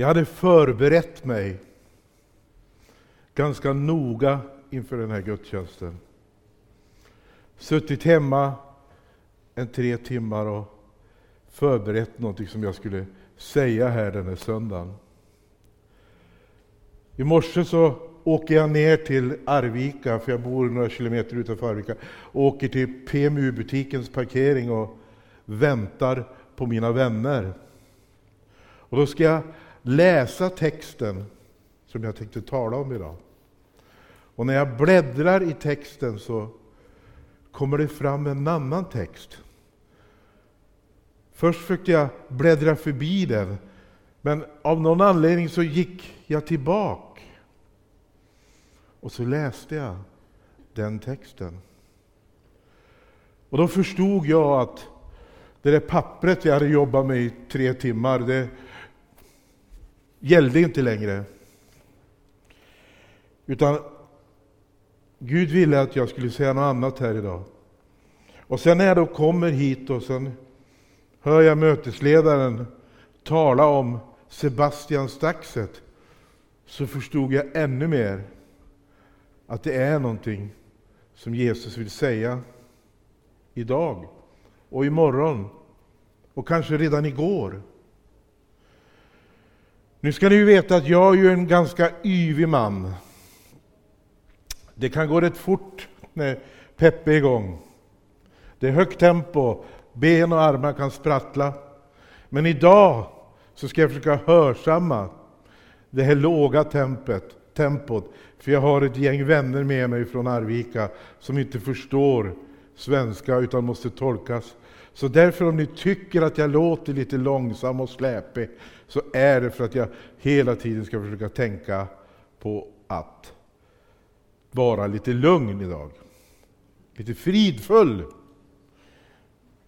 Jag hade förberett mig ganska noga inför den här gudstjänsten. Suttit hemma en tre timmar och förberett något som jag skulle säga här den här söndagen. I morse så åker jag ner till Arvika, för jag bor några kilometer utanför Arvika, och åker till PMU-butikens parkering och väntar på mina vänner. Och då ska jag läsa texten som jag tänkte tala om idag. Och när jag bläddrar i texten så kommer det fram en annan text. Först försökte jag bläddra förbi den, men av någon anledning så gick jag tillbaka. Och så läste jag den texten. Och då förstod jag att det där pappret jag hade jobbat med i tre timmar, det gällde inte längre. Utan Gud ville att jag skulle säga något annat här idag. Och sen när jag då kommer hit och sen hör jag mötesledaren tala om Sebastian Staxet, så förstod jag ännu mer att det är någonting som Jesus vill säga idag och imorgon och kanske redan igår. Nu ska ni ju veta att jag är ju en ganska yvig man. Det kan gå rätt fort när Peppe är igång. Det är högt tempo, ben och armar kan sprattla. Men idag så ska jag försöka hörsamma det här låga tempet, tempot, för jag har ett gäng vänner med mig från Arvika som inte förstår svenska utan måste tolkas. Så därför om ni tycker att jag låter lite långsam och släpig, så är det för att jag hela tiden ska försöka tänka på att vara lite lugn idag. Lite fridfull.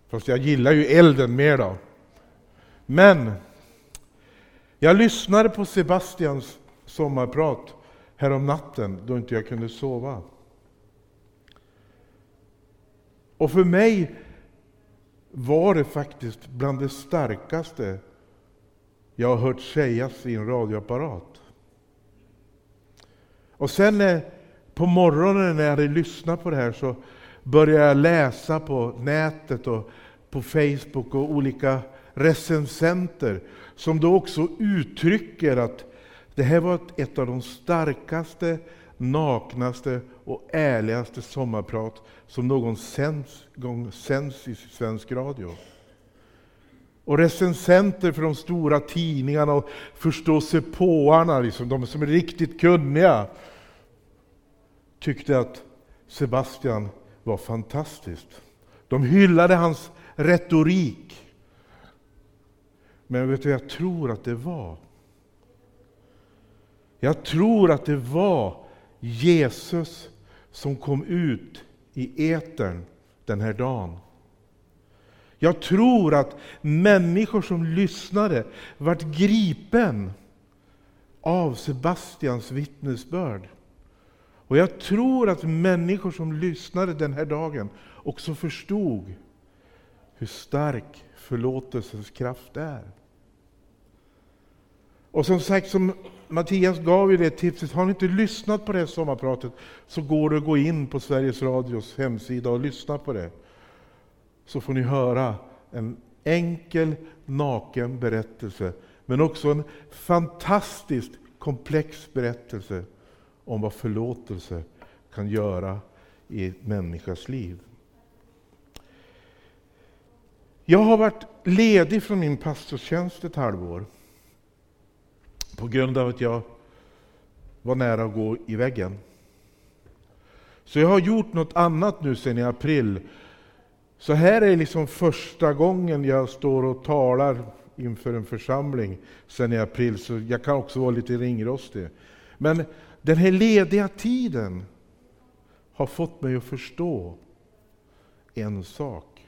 Fast jag gillar ju elden mer då. Men jag lyssnade på Sebastians sommarprat härom natten då inte jag kunde sova. Och för mig var det faktiskt bland det starkaste jag har hört sägas i en radioapparat. Och sen eh, på morgonen när jag hade lyssnat på det här så började jag läsa på nätet och på Facebook och olika recensenter som då också uttrycker att det här var ett av de starkaste, naknaste och ärligaste sommarprat som någon gång sänds i svensk radio. Och recensenter för de stora tidningarna och förståsigpåarna, liksom, de som är riktigt kunniga, tyckte att Sebastian var fantastiskt. De hyllade hans retorik. Men vet du jag tror att det var? Jag tror att det var Jesus som kom ut i etern den här dagen. Jag tror att människor som lyssnade vart gripen av Sebastians vittnesbörd. Och jag tror att människor som lyssnade den här dagen också förstod hur stark förlåtelsens kraft är. Och som sagt, som Mattias gav ju det tipset, har ni inte lyssnat på det här sommarpratet så går det att gå in på Sveriges Radios hemsida och lyssna på det. Så får ni höra en enkel, naken berättelse, men också en fantastiskt komplex berättelse om vad förlåtelse kan göra i ett människas liv. Jag har varit ledig från min pastorstjänst ett halvår på grund av att jag var nära att gå i väggen. Så jag har gjort något annat nu sedan i april. Så här är liksom första gången jag står och talar inför en församling sedan i april, så jag kan också vara lite ringrostig. Men den här lediga tiden har fått mig att förstå en sak.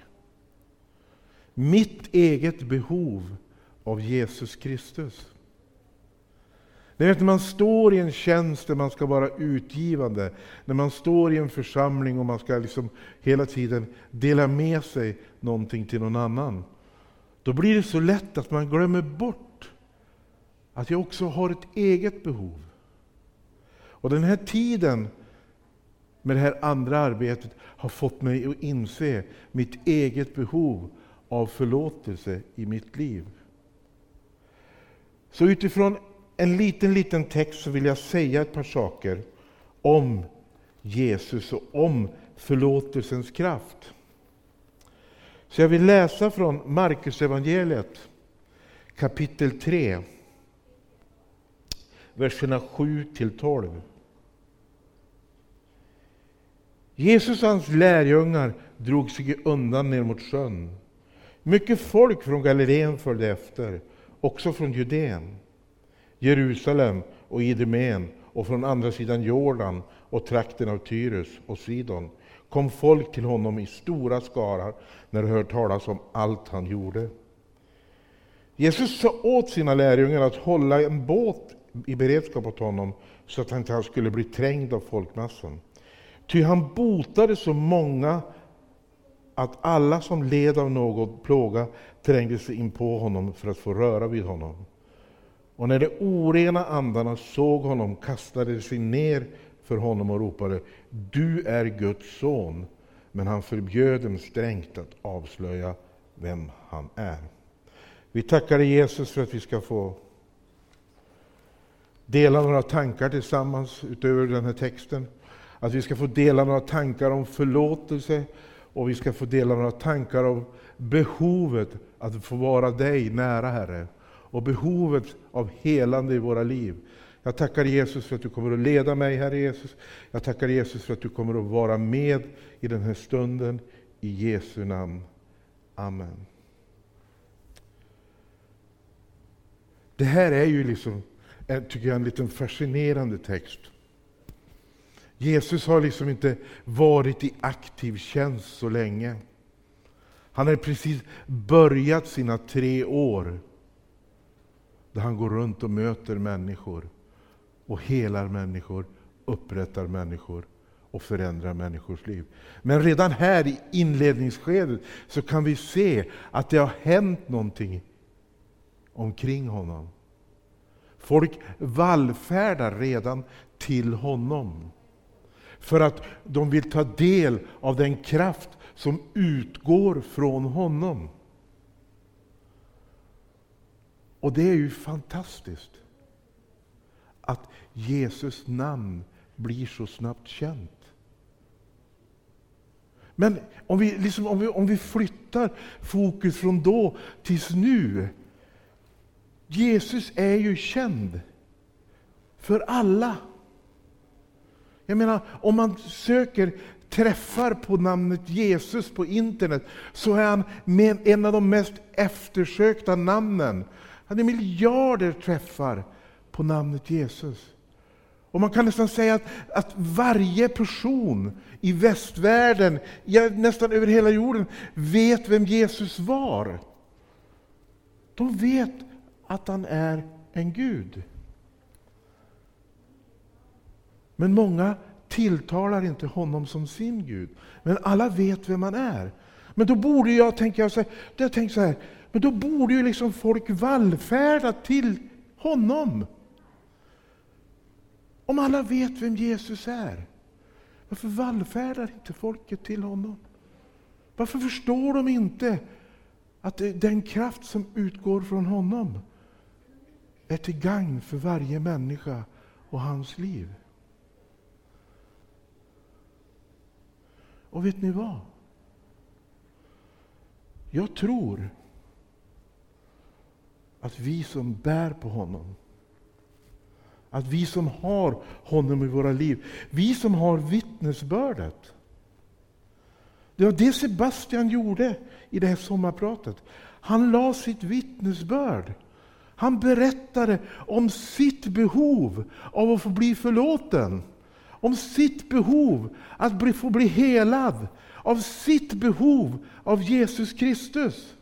Mitt eget behov av Jesus Kristus. Ni vet när man står i en tjänst där man ska vara utgivande, när man står i en församling och man ska liksom hela tiden dela med sig någonting till någon annan. Då blir det så lätt att man glömmer bort att jag också har ett eget behov. Och den här tiden med det här andra arbetet har fått mig att inse mitt eget behov av förlåtelse i mitt liv. Så utifrån en liten, liten text så vill jag säga ett par saker om Jesus och om förlåtelsens kraft. Så jag vill läsa från Markus evangeliet kapitel 3, verserna 7 till 12. Jesus och hans lärjungar drog sig undan ner mot sjön. Mycket folk från Galileen följde efter, också från Judeen, Jerusalem och Idumeen och från andra sidan Jordan och trakten av Tyrus och Sidon kom folk till honom i stora skarar när de hörde talas om allt han gjorde. Jesus sa åt sina lärjungar att hålla en båt i beredskap åt honom så att han inte skulle bli trängd av folkmassan. Ty han botade så många att alla som led av något plåga trängde sig in på honom för att få röra vid honom. Och när de orena andarna såg honom kastade de sig ner för honom och ropade Du är Guds son. Men han förbjöd dem strängt att avslöja vem han är. Vi tackar Jesus för att vi ska få dela några tankar tillsammans utöver den här texten. Att vi ska få dela några tankar om förlåtelse och vi ska få dela några tankar om behovet att få vara dig nära, Herre. Och behovet av helande i våra liv. Jag tackar Jesus för att du kommer att leda mig, Herre Jesus. Jag tackar Jesus för att du kommer att vara med i den här stunden. I Jesu namn. Amen. Det här är ju liksom, eh, tycker jag, en liten fascinerande text. Jesus har liksom inte varit i aktiv tjänst så länge. Han har precis börjat sina tre år där han går runt och möter människor och helar människor, upprättar människor och förändrar människors liv. Men redan här i inledningsskedet så kan vi se att det har hänt någonting omkring honom. Folk vallfärdar redan till honom för att de vill ta del av den kraft som utgår från honom. Och det är ju fantastiskt att Jesus namn blir så snabbt känt. Men om vi, liksom, om vi, om vi flyttar fokus från då tills nu. Jesus är ju känd för alla. Jag menar, om man söker träffar på namnet Jesus på internet så är han en av de mest eftersökta namnen hade miljarder träffar på namnet Jesus. Och Man kan nästan säga att, att varje person i västvärlden, ja, nästan över hela jorden, vet vem Jesus var. De vet att han är en Gud. Men många tilltalar inte honom som sin Gud. Men alla vet vem han är. Men då borde jag tänka så här, jag tänker så här, men då borde ju liksom folk vallfärda till honom. Om alla vet vem Jesus är, varför vallfärdar inte folket till honom? Varför förstår de inte att den kraft som utgår från honom är till gagn för varje människa och hans liv? Och vet ni vad? Jag tror att vi som bär på honom, att vi som har honom i våra liv, vi som har vittnesbördet. Det var det Sebastian gjorde i det här sommarpratet. Han la sitt vittnesbörd. Han berättade om sitt behov av att få bli förlåten om sitt behov att bli, få bli helad, av sitt behov av Jesus Kristus.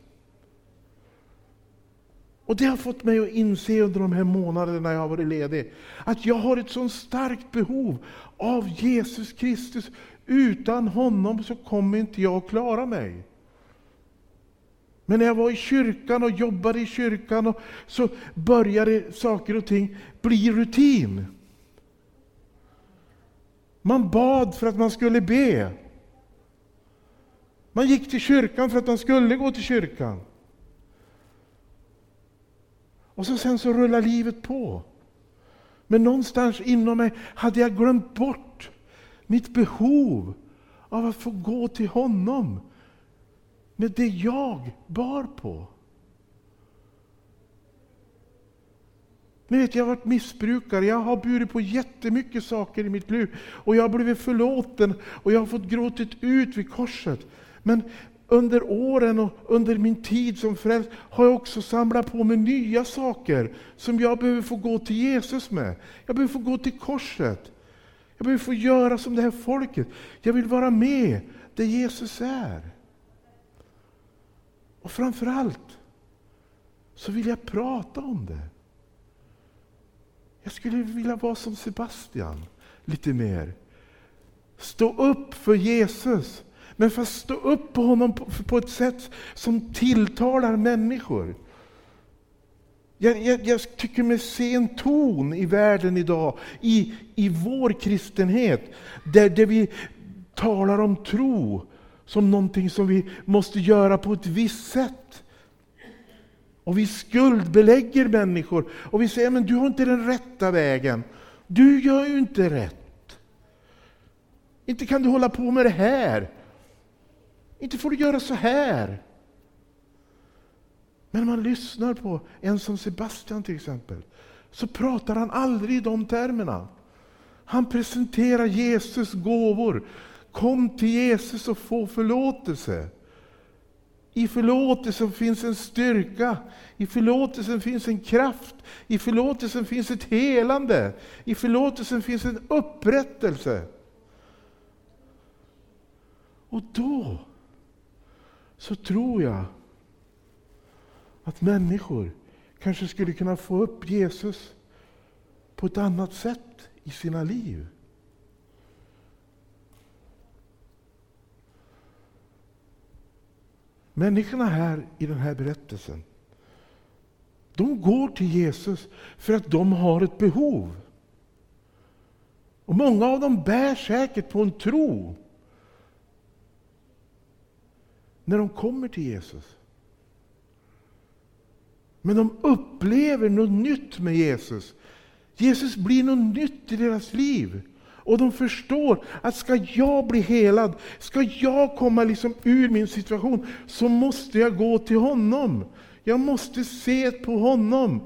Och Det har fått mig att inse under de här månaderna jag har varit ledig, att jag har ett så starkt behov av Jesus Kristus. Utan honom så kommer inte jag att klara mig. Men när jag var i kyrkan och jobbade i kyrkan och så började saker och ting bli rutin. Man bad för att man skulle be. Man gick till kyrkan för att man skulle gå till kyrkan. Och så sen så rullar livet på. Men någonstans inom mig hade jag glömt bort mitt behov av att få gå till honom med det jag bar på. Ni vet, jag har varit missbrukare, jag har burit på jättemycket saker i mitt liv. Och jag har blivit förlåten och jag har fått gråtit ut vid korset. Men under åren och under min tid som frälst har jag också samlat på mig nya saker som jag behöver få gå till Jesus med. Jag behöver få gå till korset. Jag behöver få göra som det här folket. Jag vill vara med där Jesus är. Och framförallt så vill jag prata om det. Jag skulle vilja vara som Sebastian lite mer. Stå upp för Jesus, men för att stå upp på honom på, ett sätt som tilltalar människor. Jag, jag, jag, tycker mig se en ton i världen idag, i, i vår kristenhet, där, där vi talar om tro som någonting som vi måste göra på ett visst sätt. Och vi skuldbelägger människor och vi säger men du har inte den rätta vägen. Du gör ju inte rätt. Inte kan du hålla på med det här. Inte får du göra så här. Men om man lyssnar på en som Sebastian till exempel, så pratar han aldrig i de termerna. Han presenterar Jesus gåvor. Kom till Jesus och få förlåtelse. I förlåtelsen finns en styrka, i förlåtelsen finns en kraft, i förlåtelsen finns ett helande, i förlåtelsen finns en upprättelse. Och då så tror jag att människor kanske skulle kunna få upp Jesus på ett annat sätt i sina liv. Människorna här i den här berättelsen, de går till Jesus för att de har ett behov. Och Många av dem bär säkert på en tro när de kommer till Jesus. Men de upplever något nytt med Jesus. Jesus blir något nytt i deras liv. Och de förstår att ska jag bli helad, ska jag komma liksom ur min situation, så måste jag gå till honom. Jag måste se på honom.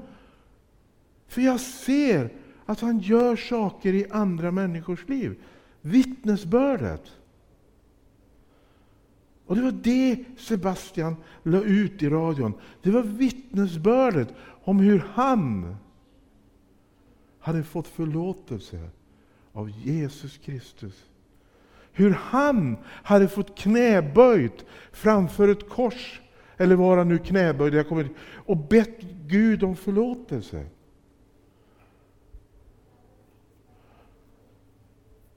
För jag ser att han gör saker i andra människors liv. Vittnesbördet. Och det var det Sebastian la ut i radion. Det var vittnesbördet om hur han hade fått förlåtelse av Jesus Kristus. Hur han hade fått knäböjt framför ett kors, eller var han nu knäböjd, jag kommer, och bett Gud om förlåtelse.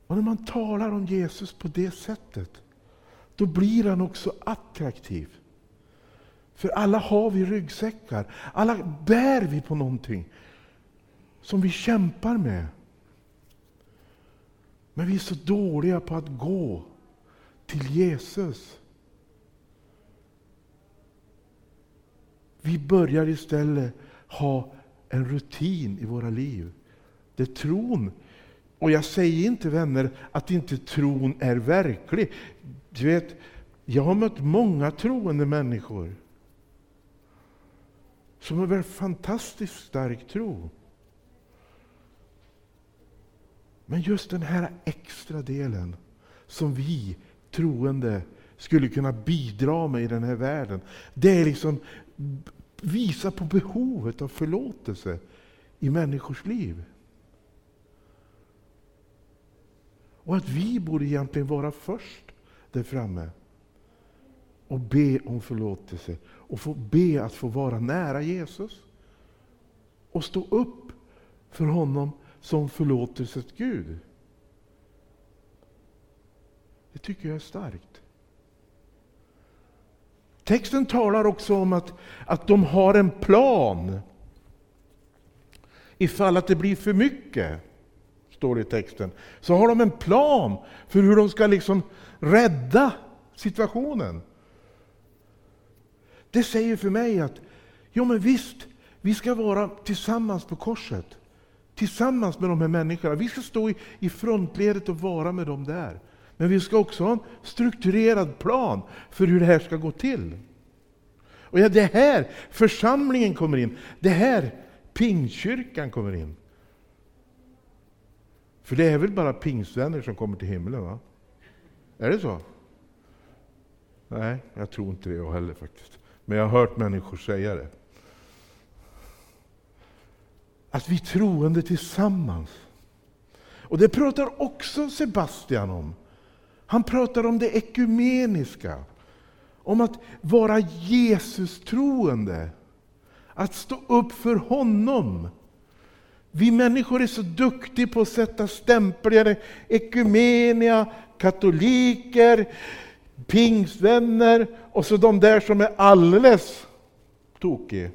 Och när man talar om Jesus på det sättet, då blir han också attraktiv. För alla har vi ryggsäckar, alla bär vi på någonting som vi kämpar med. Men vi är så dåliga på att gå till Jesus. Vi börjar istället ha en rutin i våra liv. Där tron, och jag säger inte vänner att inte tron är verklig. Du vet, jag har mött många troende människor som har en fantastiskt stark tro. Men just den här extra delen som vi troende skulle kunna bidra med i den här världen, det är liksom visa på behovet av förlåtelse i människors liv. Och att vi borde egentligen vara först där framme och be om förlåtelse och få be att få vara nära Jesus och stå upp för honom som förlåtelsets Gud. Det tycker jag är starkt. Texten talar också om att, att de har en plan. Ifall att det blir för mycket, står det i texten, så har de en plan för hur de ska liksom rädda situationen. Det säger för mig att, jo men visst, vi ska vara tillsammans på korset. Tillsammans med de här människorna. Vi ska stå i, i frontledet och vara med dem där. Men vi ska också ha en strukturerad plan för hur det här ska gå till. Och ja, det här församlingen kommer in. Det här Pingstkyrkan kommer in. För det är väl bara pingstvänner som kommer till himlen? va? Är det så? Nej, jag tror inte det jag heller faktiskt. Men jag har hört människor säga det. Att vi troende tillsammans. Och det pratar också Sebastian om. Han pratar om det ekumeniska. Om att vara Jesus troende. Att stå upp för honom. Vi människor är så duktiga på att sätta stämplar. Ekumenia, katoliker, pingstvänner och så de där som är alldeles tokiga.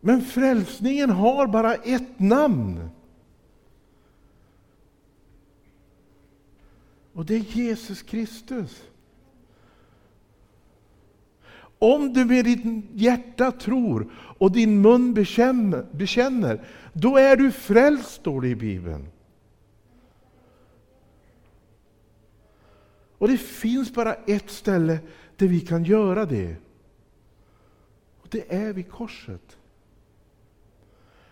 Men frälsningen har bara ett namn. Och det är Jesus Kristus. Om du med ditt hjärta tror och din mun bekänner, då är du frälst, står det i Bibeln. Och det finns bara ett ställe där vi kan göra det. Och det är vid korset.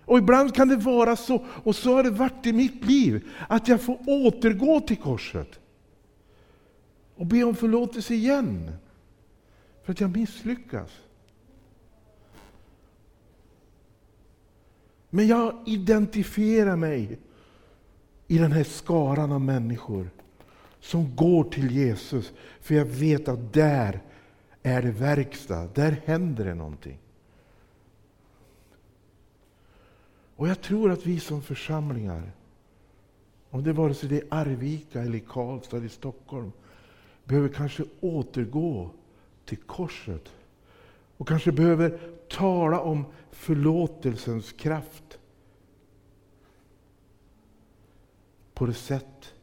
Och ibland kan det vara så, och så har det varit i mitt liv, att jag får återgå till korset. Och be om förlåtelse igen. För att jag misslyckas. Men jag identifierar mig i den här skaran av människor som går till Jesus. För jag vet att där är det verkstad, där händer det någonting. Och jag tror att vi som församlingar, om det vare sig det är Arvika, eller Karlstad eller Stockholm, behöver kanske återgå till korset. Och kanske behöver tala om förlåtelsens kraft. På det sätt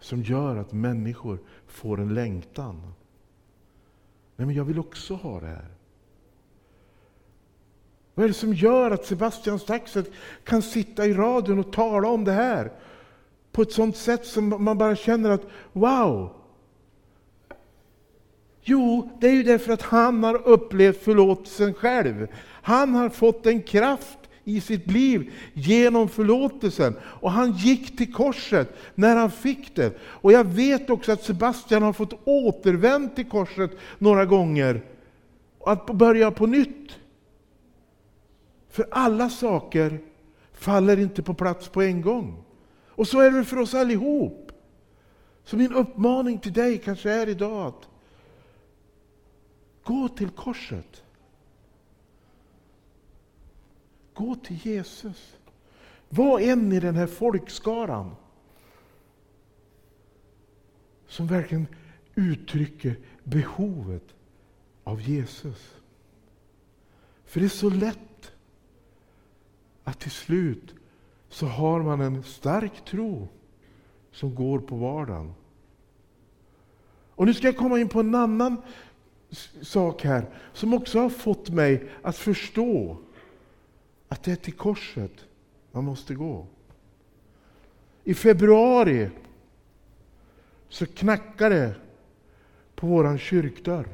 som gör att människor får en längtan. Nej, men jag vill också ha det här. Vad är det som gör att Sebastian Staxet kan sitta i radion och tala om det här? På ett sånt sätt som man bara känner att wow! Jo, det är ju därför att han har upplevt förlåtelsen själv. Han har fått en kraft i sitt liv genom förlåtelsen. Och han gick till korset när han fick det. Och jag vet också att Sebastian har fått återvända till korset några gånger. Att börja på nytt. För alla saker faller inte på plats på en gång. Och så är det för oss allihop. Så min uppmaning till dig kanske är idag att gå till korset. Gå till Jesus. Var en i den här folkskaran som verkligen uttrycker behovet av Jesus. För det är så lätt att till slut så har man en stark tro som går på vardagen. Och nu ska jag komma in på en annan sak här som också har fått mig att förstå att det är till korset man måste gå. I februari så knackade det på vår kyrkdörr.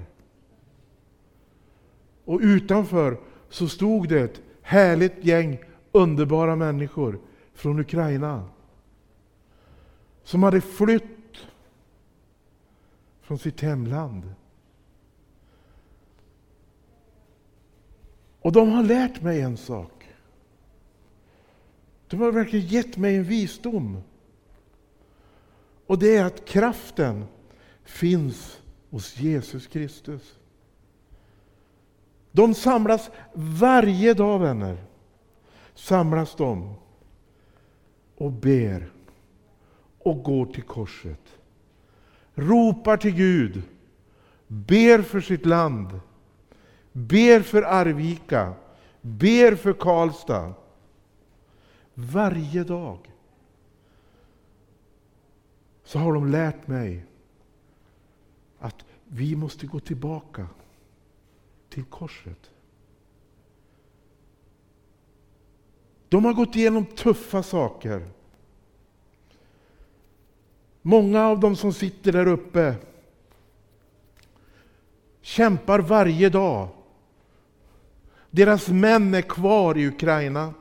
Och utanför så stod det ett härligt gäng underbara människor från Ukraina. Som hade flytt från sitt hemland. Och de har lärt mig en sak. De har verkligen gett mig en visdom. Och det är att kraften finns hos Jesus Kristus. De samlas varje dag, vänner. Samlas de och ber och går till korset. Ropar till Gud, ber för sitt land, ber för Arvika, ber för Karlstad. Varje dag så har de lärt mig att vi måste gå tillbaka till korset. De har gått igenom tuffa saker. Många av dem som sitter där uppe kämpar varje dag. Deras män är kvar i Ukraina.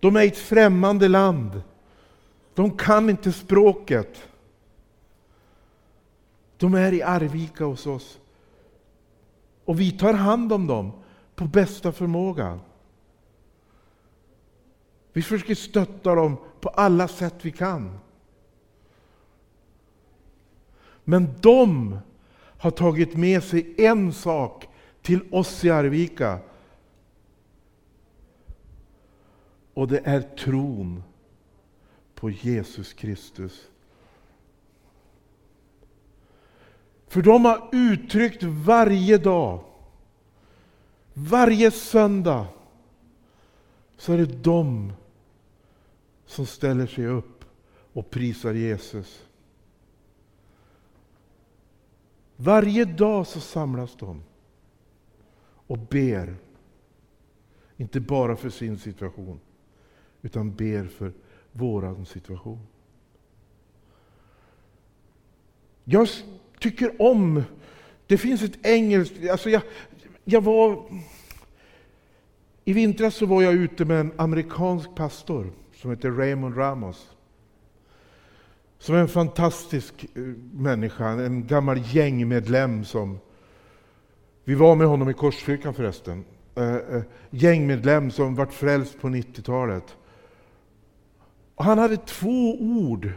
De är i ett främmande land. De kan inte språket. De är i Arvika hos oss. Och vi tar hand om dem på bästa förmåga. Vi försöker stötta dem på alla sätt vi kan. Men de har tagit med sig en sak till oss i Arvika. Och det är tron på Jesus Kristus. För de har uttryckt varje dag, varje söndag, så är det de som ställer sig upp och prisar Jesus. Varje dag så samlas de och ber. Inte bara för sin situation, utan ber för vår situation. Jag tycker om, det finns ett engelskt, alltså jag, jag var, i vintras så var jag ute med en amerikansk pastor som heter Raymond Ramos. Som är en fantastisk eh, människa, en gammal gängmedlem som... Vi var med honom i Korskyrkan förresten. Eh, eh, gängmedlem som vart frälst på 90-talet. Han hade två ord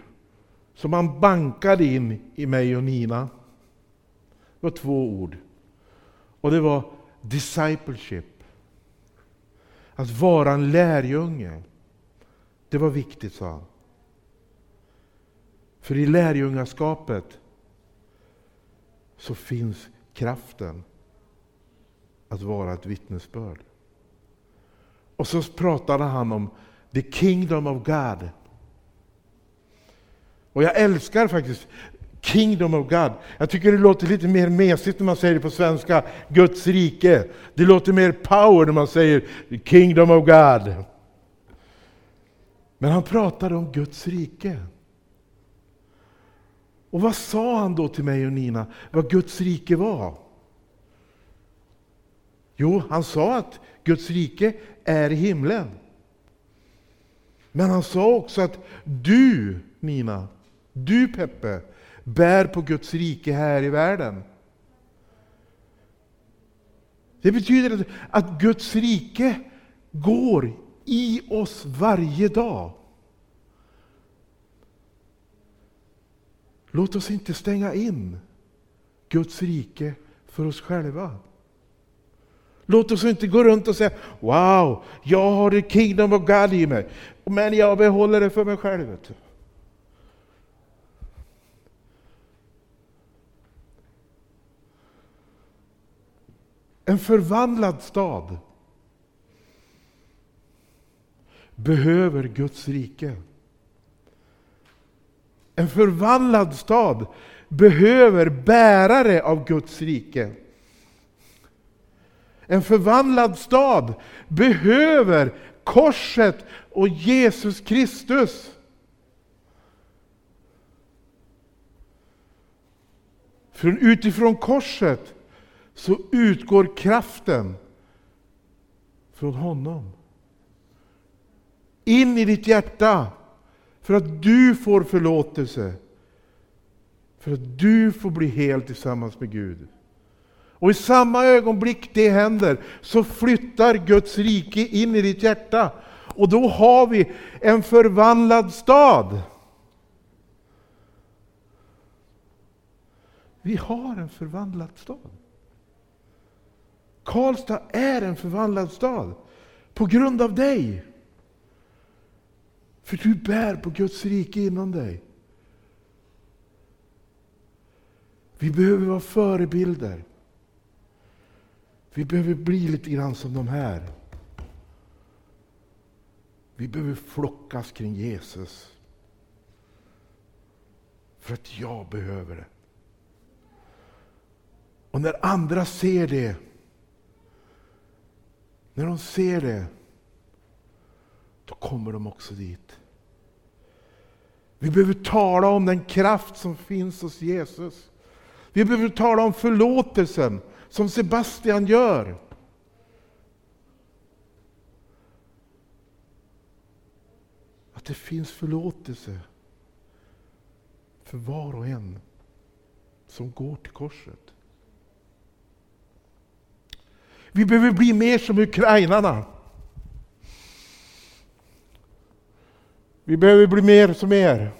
som han bankade in i mig och Nina. Det var två ord. Och det var discipleship. Att vara en lärjunge. Det var viktigt, sa han. För i lärjungaskapet så finns kraften att vara ett vittnesbörd. Och så pratade han om the kingdom of God. Och jag älskar faktiskt Kingdom of God. Jag tycker det låter lite mer mesigt när man säger det på svenska, Guds rike. Det låter mer power när man säger Kingdom of God. Men han pratade om Guds rike. Och vad sa han då till mig och Nina, vad Guds rike var? Jo, han sa att Guds rike är i himlen. Men han sa också att du, Nina, du Peppe, bär på Guds rike här i världen. Det betyder att Guds rike går i oss varje dag. Låt oss inte stänga in Guds rike för oss själva. Låt oss inte gå runt och säga Wow, jag har the kingdom of God i mig, men jag behåller det för mig själv. En förvandlad stad behöver Guds rike. En förvandlad stad behöver bärare av Guds rike. En förvandlad stad behöver korset och Jesus Kristus. För utifrån korset så utgår kraften från honom. In i ditt hjärta för att du får förlåtelse. För att du får bli hel tillsammans med Gud. Och i samma ögonblick det händer så flyttar Guds rike in i ditt hjärta. Och då har vi en förvandlad stad. Vi har en förvandlad stad. Karlstad är en förvandlad stad. På grund av dig. För du bär på Guds rike inom dig. Vi behöver vara förebilder. Vi behöver bli lite grann som de här. Vi behöver flockas kring Jesus. För att jag behöver det. Och när andra ser det, när de ser det, då kommer de också dit. Vi behöver tala om den kraft som finns hos Jesus. Vi behöver tala om förlåtelsen, som Sebastian gör. Att det finns förlåtelse för var och en som går till korset. Vi behöver bli mer som ukrainarna. Vi behöver bli mer som er.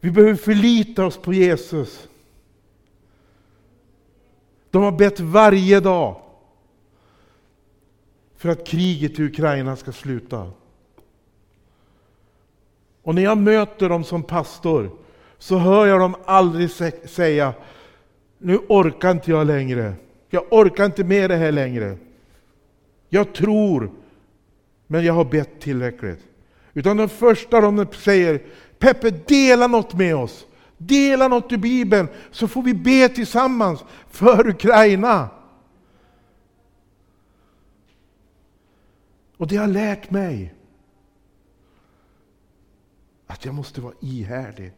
Vi behöver förlita oss på Jesus. De har bett varje dag för att kriget i Ukraina ska sluta. Och när jag möter dem som pastor så hör jag dem aldrig säga nu orkar inte jag längre. Jag orkar inte med det här längre. Jag tror, men jag har bett tillräckligt. Utan det första de säger, Peppe dela något med oss. Dela något i Bibeln så får vi be tillsammans för Ukraina. Och det har lärt mig att jag måste vara ihärdig.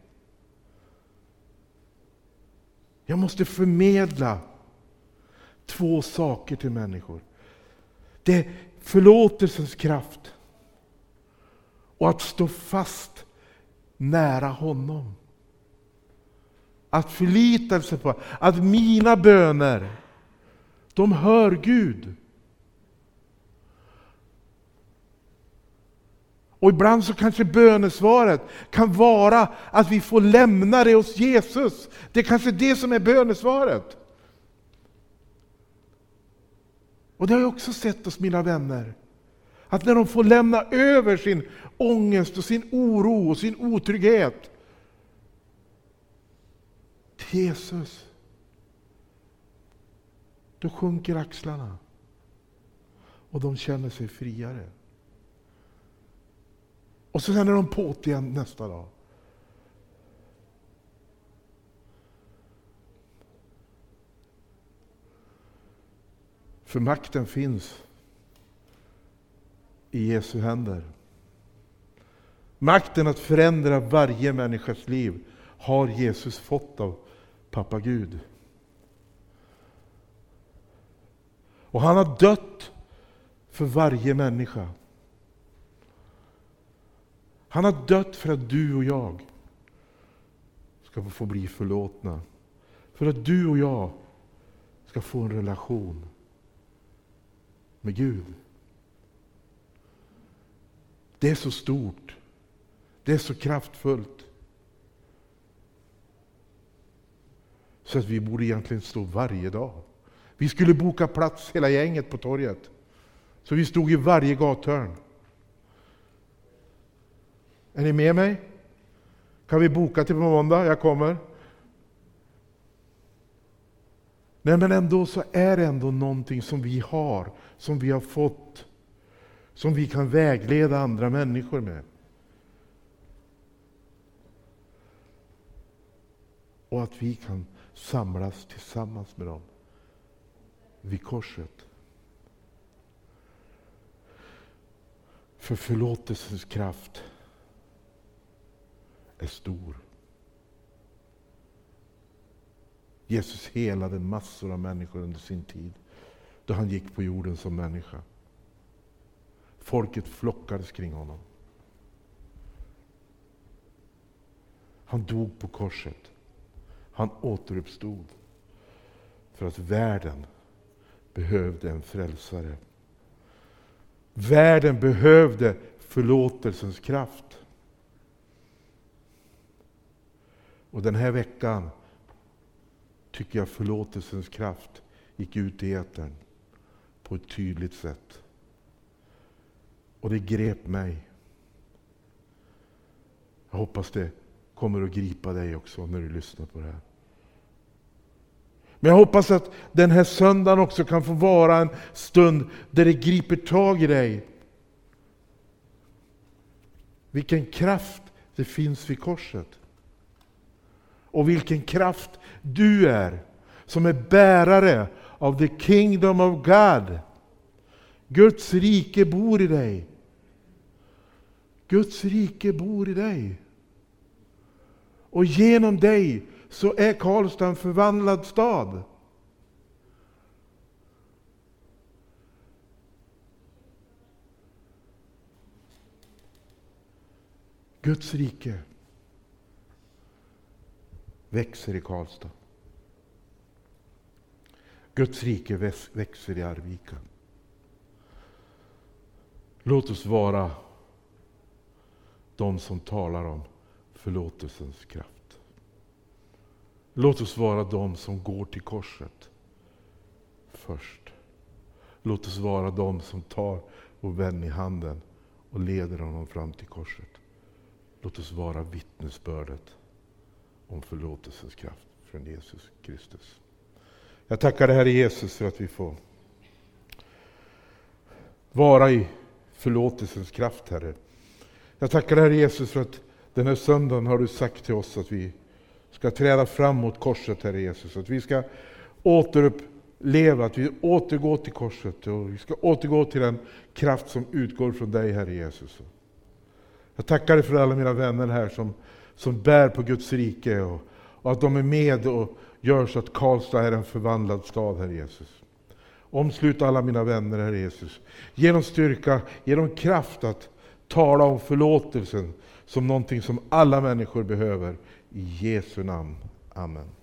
Jag måste förmedla två saker till människor. Det är förlåtelsens kraft och att stå fast nära honom. Att förlita sig på att mina böner, de hör Gud. Och ibland så kanske bönesvaret kan vara att vi får lämna det hos Jesus. Det är kanske det som är bönesvaret. Och det har jag också sett hos mina vänner. Att när de får lämna över sin ångest och sin oro och sin otrygghet Jesus, då sjunker axlarna och de känner sig friare. Och så är de på det igen nästa dag. För makten finns i Jesu händer. Makten att förändra varje människas liv har Jesus fått av pappa Gud. Och han har dött för varje människa. Han har dött för att du och jag ska få bli förlåtna. För att du och jag ska få en relation med Gud. Det är så stort. Det är så kraftfullt. Så att vi borde egentligen stå varje dag. Vi skulle boka plats hela gänget på torget. Så vi stod i varje gathörn. Är ni med mig? Kan vi boka till på måndag? Jag kommer. Nej, men ändå så är det ändå någonting som vi har, som vi har fått, som vi kan vägleda andra människor med. Och att vi kan samlas tillsammans med dem vid korset. För förlåtelsens kraft är stor. Jesus helade massor av människor under sin tid, då han gick på jorden som människa. Folket flockades kring honom. Han dog på korset. Han återuppstod för att världen behövde en frälsare. Världen behövde förlåtelsens kraft. Och den här veckan tycker jag förlåtelsens kraft gick ut i etern på ett tydligt sätt. Och det grep mig. Jag hoppas det kommer att gripa dig också när du lyssnar på det här. Men jag hoppas att den här söndagen också kan få vara en stund där det griper tag i dig. Vilken kraft det finns vid korset. Och vilken kraft du är som är bärare av the kingdom of God. Guds rike bor i dig. Guds rike bor i dig. Och genom dig så är Karlstad en förvandlad stad. Guds rike växer i Karlstad. Guds rike växer i Arvika. Låt oss vara de som talar om förlåtelsens kraft. Låt oss vara de som går till korset först. Låt oss vara de som tar vår vän i handen och leder honom fram till korset. Låt oss vara vittnesbördet om förlåtelsens kraft från Jesus Kristus. Jag tackar dig Herre Jesus för att vi får vara i förlåtelsens kraft Herre. Jag tackar dig Herre Jesus för att den här söndagen har du sagt till oss att vi ska träda fram mot korset Herre Jesus. Att vi ska återuppleva, att vi återgår till korset och vi ska återgå till den kraft som utgår från dig Herre Jesus. Jag tackar dig för alla mina vänner här som, som bär på Guds rike och, och att de är med och gör så att Karlstad är en förvandlad stad, Herre Jesus. Omsluta alla mina vänner, Herre Jesus. Ge dem styrka, ge dem kraft att tala om förlåtelsen som någonting som alla människor behöver. I Jesu namn. Amen.